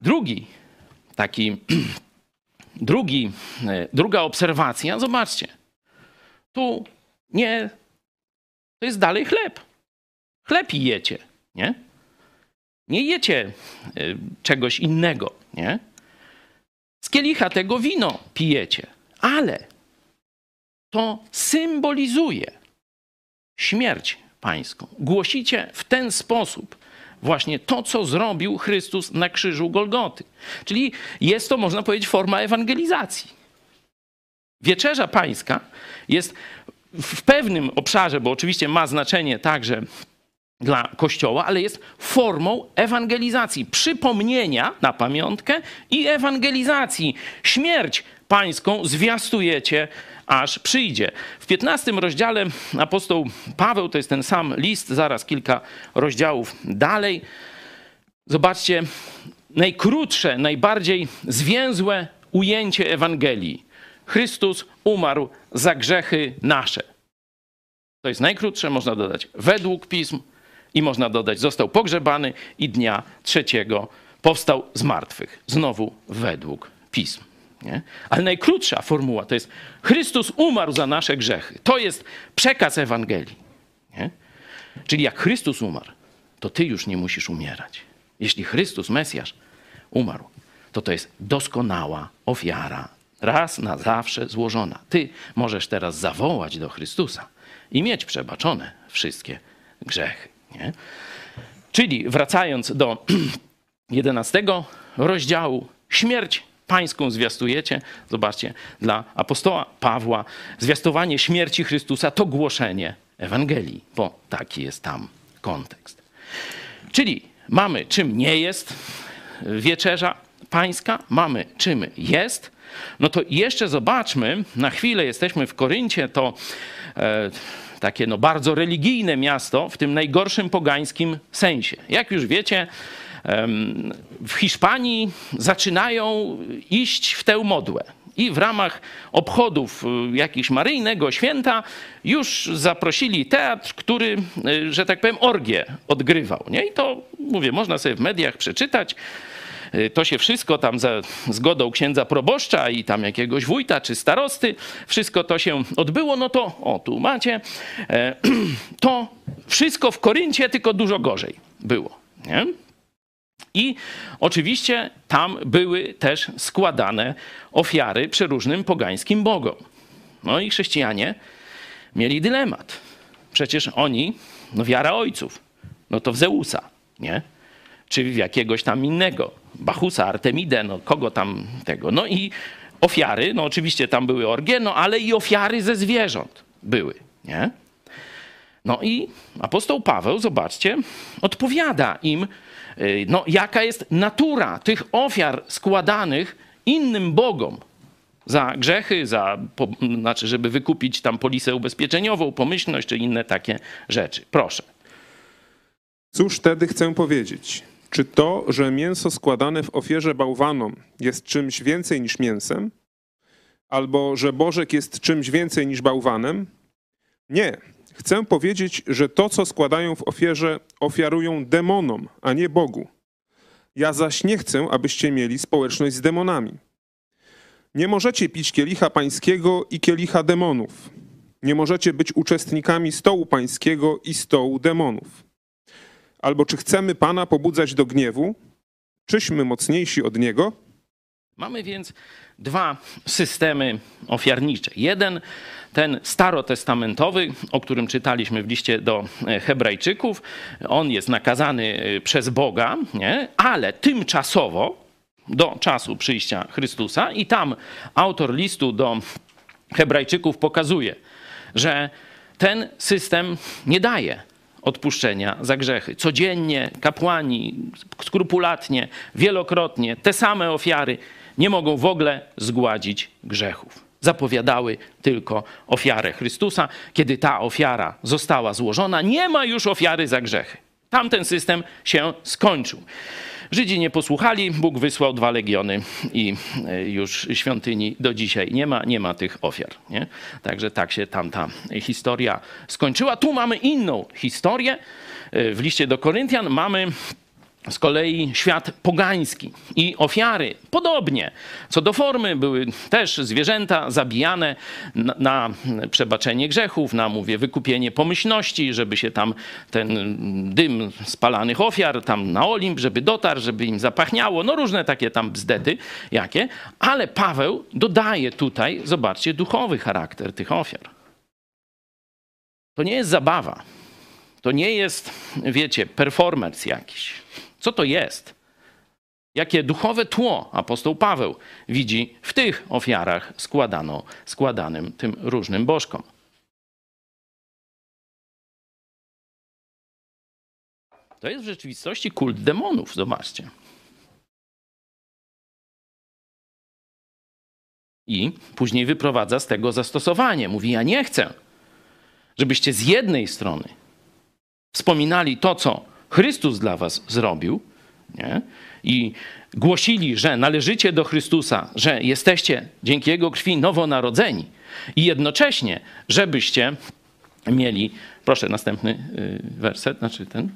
Drugi taki, (clears throat) drugi, e, druga obserwacja, zobaczcie, tu nie, to jest dalej chleb. Chleb jecie, nie? Nie jecie e, czegoś innego, nie? Z kielicha tego wino pijecie, ale to symbolizuje śmierć pańską. Głosicie w ten sposób właśnie to, co zrobił Chrystus na krzyżu Golgoty. Czyli jest to, można powiedzieć, forma ewangelizacji. Wieczerza pańska jest w pewnym obszarze, bo oczywiście ma znaczenie także dla Kościoła, ale jest formą ewangelizacji, przypomnienia na pamiątkę i ewangelizacji. Śmierć pańską zwiastujecie, aż przyjdzie. W 15 rozdziale apostoł Paweł, to jest ten sam list, zaraz kilka rozdziałów dalej. Zobaczcie, najkrótsze, najbardziej zwięzłe ujęcie Ewangelii. Chrystus umarł za grzechy nasze. To jest najkrótsze, można dodać według pism i można dodać został pogrzebany i dnia trzeciego powstał z martwych. Znowu według pism. Nie? Ale najkrótsza formuła to jest Chrystus umarł za nasze grzechy. To jest przekaz Ewangelii. Nie? Czyli jak Chrystus umarł, to ty już nie musisz umierać. Jeśli Chrystus, Mesjasz, umarł, to to jest doskonała ofiara, raz na zawsze złożona. Ty możesz teraz zawołać do Chrystusa i mieć przebaczone wszystkie grzechy. Nie? Czyli wracając do (clears throat) 11 rozdziału, śmierć pańską zwiastujecie. Zobaczcie, dla apostoła Pawła zwiastowanie śmierci Chrystusa to głoszenie Ewangelii, bo taki jest tam kontekst. Czyli mamy czym nie jest wieczerza pańska, mamy czym jest. No to jeszcze zobaczmy, na chwilę jesteśmy w Koryncie, to e, takie no bardzo religijne miasto w tym najgorszym pogańskim sensie. Jak już wiecie, w Hiszpanii zaczynają iść w tę modłę. I w ramach obchodów y, jakiegoś maryjnego święta już zaprosili teatr, który, y, że tak powiem, orgię odgrywał. Nie? I to, mówię, można sobie w mediach przeczytać. Y, to się wszystko tam za zgodą księdza proboszcza i tam jakiegoś wójta czy starosty, wszystko to się odbyło, no to, o tu macie, e, (clears throat) to wszystko w Koryncie, tylko dużo gorzej było. Nie? I oczywiście tam były też składane ofiary przeróżnym pogańskim bogom. No i chrześcijanie mieli dylemat. Przecież oni, no wiara ojców, no to w Zeusa, nie? Czy jakiegoś tam innego, Bachusa, Artemidę, no kogo tam tego. No i ofiary, no oczywiście tam były orgie, no ale i ofiary ze zwierząt były, nie? No i apostoł Paweł, zobaczcie, odpowiada im, Y, no, jaka jest natura tych ofiar składanych innym bogom za grzechy, za, po, znaczy, żeby wykupić tam polisę ubezpieczeniową, pomyślność czy inne takie rzeczy. Proszę. Cóż wtedy chcę powiedzieć? Czy to, że mięso składane w ofierze bałwanom jest czymś więcej niż mięsem? Albo że bożek jest czymś więcej niż bałwanem? Nie, Chcę powiedzieć, że to, co składają w ofierze, ofiarują demonom, a nie Bogu. Ja zaś nie chcę, abyście mieli społeczność z demonami. Nie możecie pić kielicha pańskiego i kielicha demonów. Nie możecie być uczestnikami stołu pańskiego i stołu demonów. Albo czy chcemy Pana pobudzać do gniewu? Czyśmy mocniejsi od Niego? Mamy więc dwa systemy ofiarnicze. Jeden ten starotestamentowy, o którym czytaliśmy w liście do e, Hebrajczyków, on jest nakazany e, przez Boga, nie? ale tymczasowo do czasu przyjścia Chrystusa, i tam autor listu do Hebrajczyków pokazuje, że ten system nie daje odpuszczenia za grzechy. Codziennie kapłani skrupulatnie, wielokrotnie te same ofiary nie mogą w ogóle zgładzić grzechów. Zapowiadały tylko ofiarę Chrystusa. Kiedy ta ofiara została złożona, nie ma już ofiary za grzechy. Tamten system się skończył. Żydzi nie posłuchali, Bóg wysłał dwa legiony i e, już świątyni do dzisiaj nie ma, nie ma tych ofiar. Nie? Także tak się tamta historia skończyła. Tu mamy inną historię. E, W liście do Koryntian mamy z kolei świat pogański i ofiary. Podobnie. Co do formy, były też zwierzęta zabijane na, na przebaczenie grzechów, na, mówię, wykupienie pomyślności, żeby się tam ten dym spalanych ofiar tam na Olimp, żeby dotarł, żeby im zapachniało. No różne takie tam bzdety jakie. Ale Paweł dodaje tutaj, zobaczcie, duchowy charakter tych ofiar. To nie jest zabawa. To nie jest, wiecie, performance jakiś. Co to jest? Jakie duchowe tło apostoł Paweł widzi w tych ofiarach składano, składanym tym różnym bożkom? To jest w rzeczywistości kult demonów, zobaczcie. I później wyprowadza z tego zastosowanie. Mówi: Ja nie chcę, żebyście z jednej strony wspominali to, co Chrystus dla was zrobił nie? i głosili, że należycie do Chrystusa, że jesteście dzięki Jego krwi nowonarodzeni i jednocześnie, żebyście mieli, proszę następny y, werset, znaczy ten,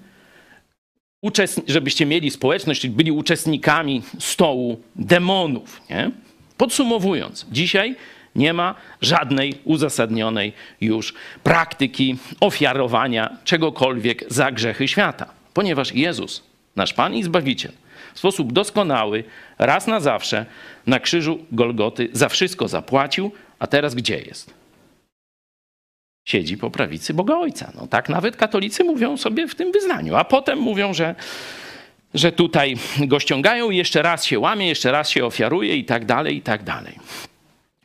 żebyście mieli społeczność, czyli byli uczestnikami stołu demonów. Nie? Podsumowując, dzisiaj nie ma żadnej uzasadnionej już praktyki ofiarowania czegokolwiek za grzechy świata, ponieważ Jezus, nasz Pan i Zbawiciel, w sposób doskonały, raz na zawsze na krzyżu Golgoty za wszystko zapłacił, a teraz gdzie jest? Siedzi po prawicy Boga Ojca. No tak nawet katolicy mówią sobie w tym wyznaniu, a potem mówią, że że tutaj go ściągają, jeszcze raz się łamie, jeszcze raz się ofiaruje i tak dalej, i tak dalej.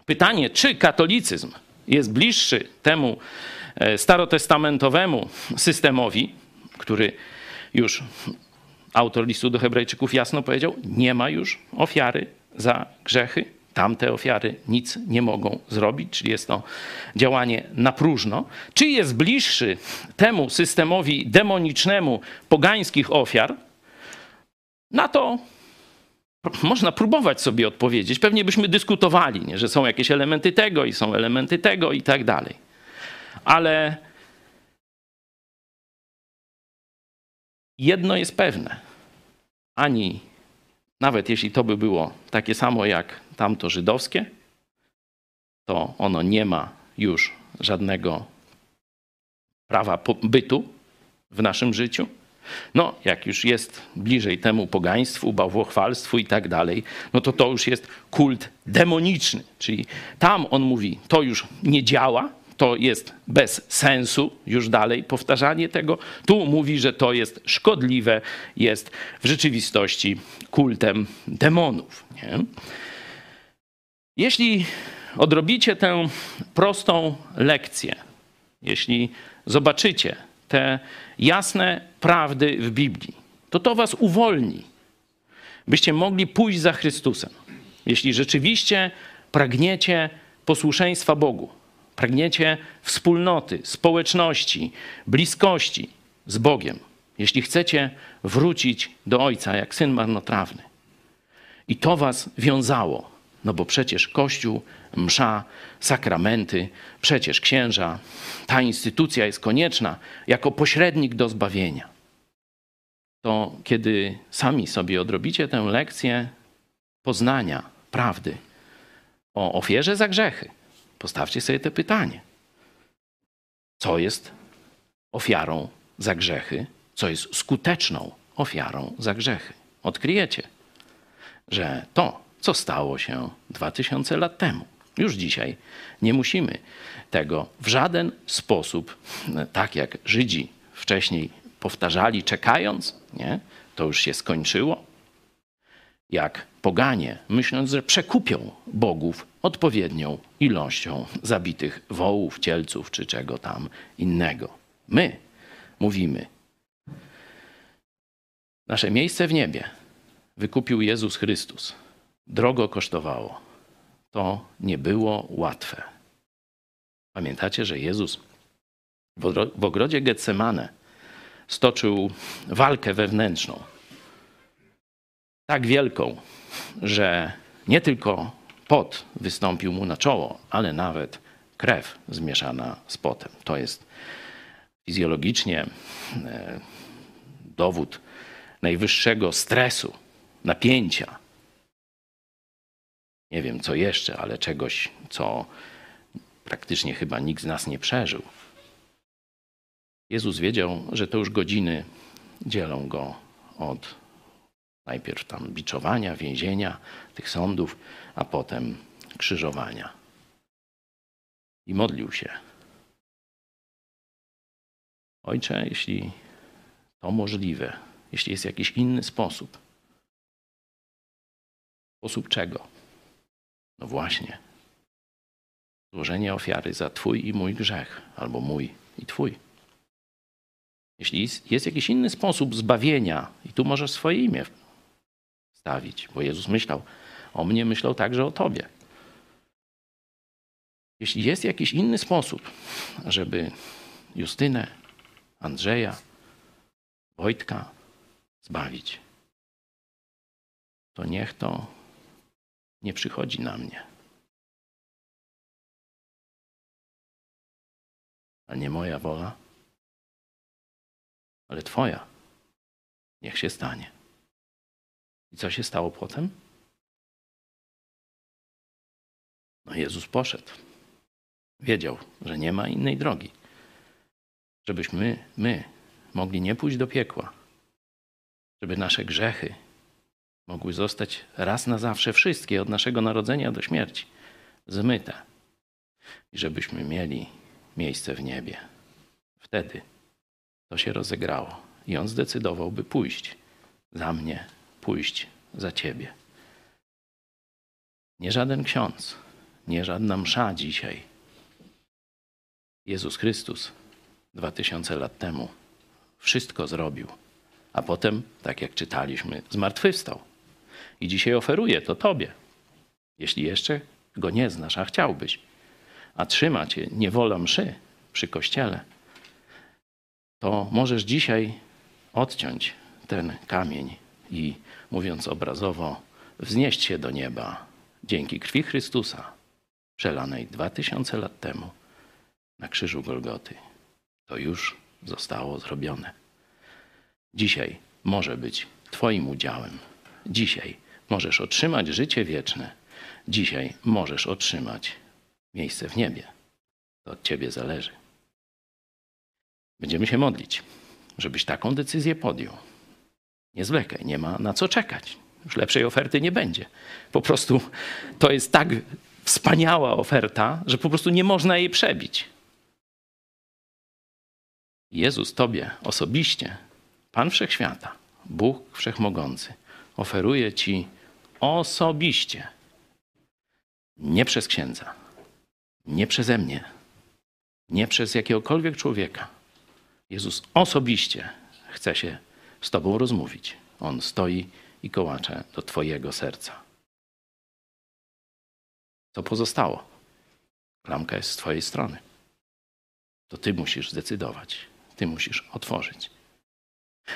Pytanie, czy katolicyzm jest bliższy temu e, starotestamentowemu systemowi, który już autor listu do Hebrajczyków jasno powiedział, nie ma już ofiary za grzechy. Tamte ofiary nic nie mogą zrobić, czyli jest to działanie na próżno. Czy jest bliższy temu systemowi demonicznemu pogańskich ofiar, na to można próbować sobie odpowiedzieć. Pewnie byśmy dyskutowali, nie? że są jakieś elementy tego i są elementy tego i tak dalej. Ale jedno jest pewne. Ani, nawet jeśli to by było takie samo jak tamto żydowskie, to ono nie ma już żadnego prawa bytu w naszym życiu. No, jak już jest bliżej temu pogaństwu, bałwochwalstwu i tak dalej, no to to już jest kult demoniczny. Czyli tam on mówi, to już nie działa, to jest bez sensu, już dalej powtarzanie tego. Tu mówi, że to jest szkodliwe, jest w rzeczywistości kultem demonów. Nie? Jeśli odrobicie tę prostą lekcję, jeśli zobaczycie te jasne prawdy w Biblii, to to was uwolni, byście mogli pójść za Chrystusem. Jeśli rzeczywiście pragniecie posłuszeństwa Bogu, pragniecie wspólnoty, społeczności, bliskości z Bogiem, jeśli chcecie wrócić do Ojca jak syn marnotrawny. I to was wiązało, no bo przecież Kościół, msza, sakramenty, przecież księża, ta instytucja jest konieczna jako pośrednik do zbawienia. To kiedy sami sobie odrobicie tę lekcję poznania prawdy o ofierze za grzechy, postawcie sobie te pytanie. Co jest ofiarą za grzechy? Co jest skuteczną ofiarą za grzechy? Odkryjecie, że to, co stało się 2000 lat temu, już dzisiaj nie musimy tego w żaden sposób, tak jak Żydzi wcześniej powtarzali, czekając, nie? to już się skończyło. Jak poganie, myśląc, że przekupią bogów odpowiednią ilością zabitych wołów, cielców czy czego tam innego. My mówimy, nasze miejsce w niebie wykupił Jezus Chrystus. drogo kosztowało. To nie było łatwe. Pamiętacie, że Jezus w ogro- w ogrodzie Getsemane stoczył walkę wewnętrzną. Tak wielką, że nie tylko pot wystąpił mu na czoło, ale nawet krew zmieszana z potem. To jest fizjologicznie e, dowód najwyższego stresu, napięcia. Nie wiem co jeszcze, ale czegoś, co praktycznie chyba nikt z nas nie przeżył. Jezus wiedział, że to już godziny dzielą go od najpierw tam biczowania, więzienia, tych sądów, a potem krzyżowania. I modlił się. Ojcze, jeśli to możliwe, jeśli jest jakiś inny sposób, sposób czego? No właśnie, złożenie ofiary za Twój i mój grzech, albo mój i Twój. Jeśli jest- jakiś inny sposób zbawienia, i tu możesz swoje imię bo Jezus myślał o mnie, myślał także o Tobie. Jeśli jest jakiś inny sposób, żeby Justynę, Andrzeja, Wojtka zbawić, to niech to nie przychodzi na mnie. A nie moja wola, ale Twoja. Niech się stanie. I co się stało potem? No Jezus poszedł. Wiedział, że nie ma innej drogi. Żebyśmy my mogli nie pójść do piekła. Żeby nasze grzechy mogły zostać raz na zawsze wszystkie od naszego narodzenia do śmierci zmyte. I żebyśmy mieli miejsce w niebie. Wtedy to się rozegrało i on zdecydował, by pójść za mnie, pójść za ciebie. Nie żaden ksiądz, nie żadna msza dzisiaj. Jezus Chrystus dwa tysiące lat temu wszystko zrobił, a potem, tak jak czytaliśmy, zmartwychwstał. I dzisiaj oferuje to tobie, jeśli jeszcze go nie znasz, a chciałbyś, a trzyma cię niewola mszy przy kościele, to możesz dzisiaj odciąć ten kamień i, mówiąc obrazowo, wznieść się do nieba dzięki krwi Chrystusa, przelanej dwa tysiące lat temu na krzyżu Golgoty. To już zostało zrobione. Dzisiaj może być Twoim udziałem. Dzisiaj możesz otrzymać życie wieczne. Dzisiaj możesz otrzymać miejsce w niebie. To od Ciebie zależy. Będziemy się modlić, żebyś taką decyzję podjął. Nie zwlekaj, nie ma na co czekać. Już lepszej oferty nie będzie. Po prostu to jest tak wspaniała oferta, że po prostu nie można jej przebić. Jezus Tobie osobiście, Pan Wszechświata, Bóg Wszechmogący, oferuje Ci osobiście, nie przez księdza, nie przeze mnie, nie przez jakiegokolwiek człowieka. Jezus osobiście chce się z Tobą rozmówić. On stoi i kołacze do Twojego serca. Co pozostało? Klamka jest z Twojej strony. To Ty musisz zdecydować. Ty musisz otworzyć.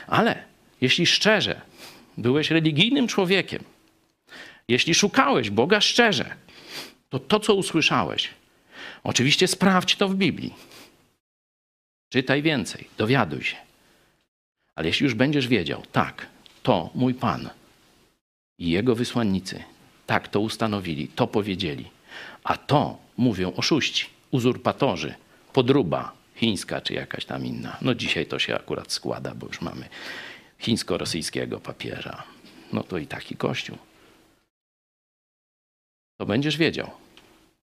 Ale jeśli szczerze byłeś religijnym człowiekiem, jeśli szukałeś Boga szczerze, to to, co usłyszałeś, oczywiście sprawdź to w Biblii. Czytaj więcej, dowiaduj się. Ale jeśli już będziesz wiedział, tak, to mój Pan i Jego wysłannicy tak to ustanowili, to powiedzieli, a to mówią oszuści, uzurpatorzy, podruba chińska czy jakaś tam inna. No dzisiaj to się akurat składa, bo już mamy chińsko-rosyjskiego papieża. No to i taki kościół. To będziesz wiedział,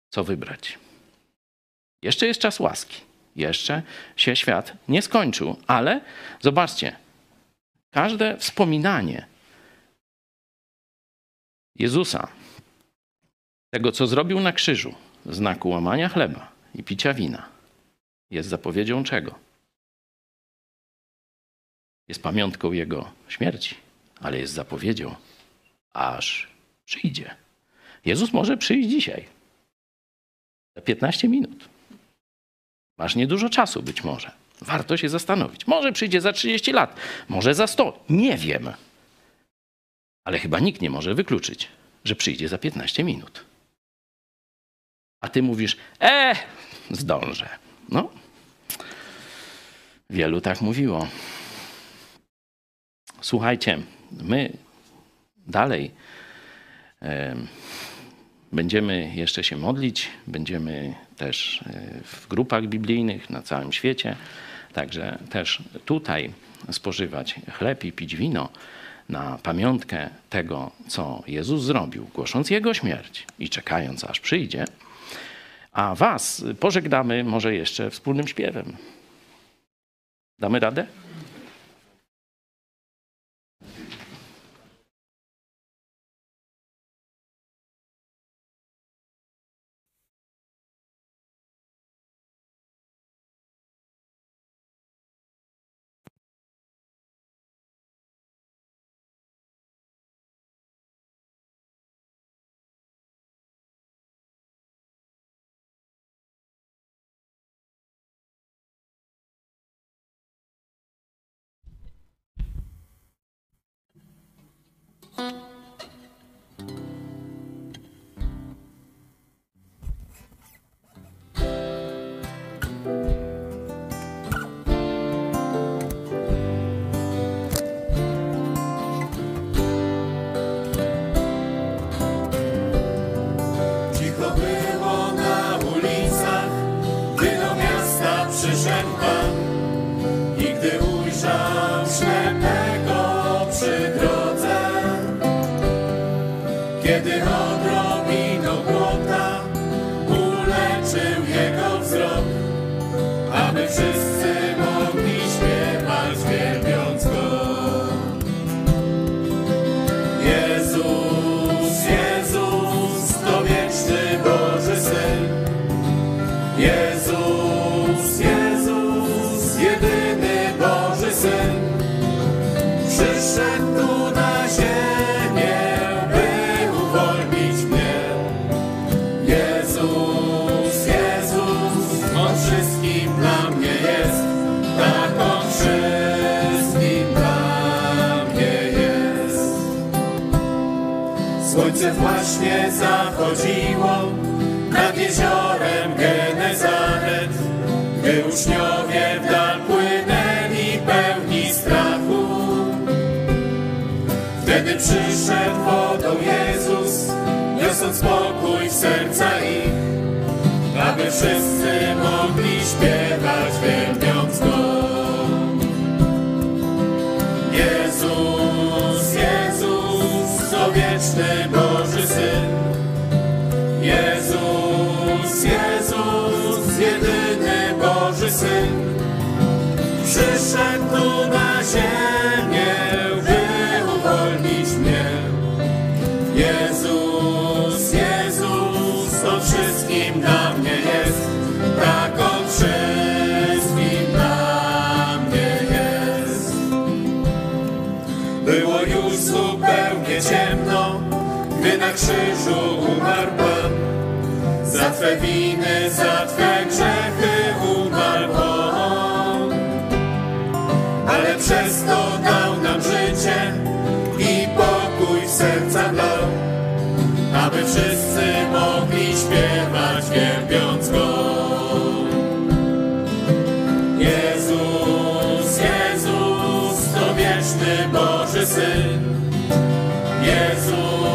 co wybrać. Jeszcze jest czas łaski. Jeszcze się świat nie skończył, ale zobaczcie, każde wspominanie Jezusa, tego co zrobił na krzyżu, znaku łamania chleba i picia wina, jest zapowiedzią czego? Jest pamiątką Jego śmierci, ale jest zapowiedzią aż Przyjdzie. Jezus może przyjść dzisiaj. Za 15 minut. Masz niedużo czasu być może. Warto się zastanowić. Może przyjdzie za 30 lat, może za 100. Nie wiem. Ale chyba nikt nie może wykluczyć, że przyjdzie za 15 minut. A ty mówisz, e, zdążę. No, wielu tak mówiło. Słuchajcie, my dalej e, będziemy jeszcze się modlić, będziemy też e, w grupach biblijnych na całym świecie, także też tutaj spożywać chleb i pić wino na pamiątkę tego, co Jezus zrobił, głosząc Jego śmierć i czekając, aż przyjdzie. A Was pożegnamy może jeszcze wspólnym śpiewem. Damy radę? Jeziorem Genezaret, gdy uczniowie w dal płynęli pełni strachu. Wtedy przyszedł wodą Jezus, niosąc spokój w serca ich, aby wszyscy mogli śpiewać, wielbiąc Go. Jezus, Jezus, to wieczny Boży ziemię, by uwolnić mnie. Jezus, Jezus, to wszystkim dla mnie jest. Tak On wszystkim dla mnie jest. Było już zupełnie ciemno, gdy na krzyżu umarł Pan. Za Twe winy, za Twe grzechy wszyscy mogli śpiewać, wielbiąc Go. Jezus, Jezus, to wieczny Boży Syn. Jezus.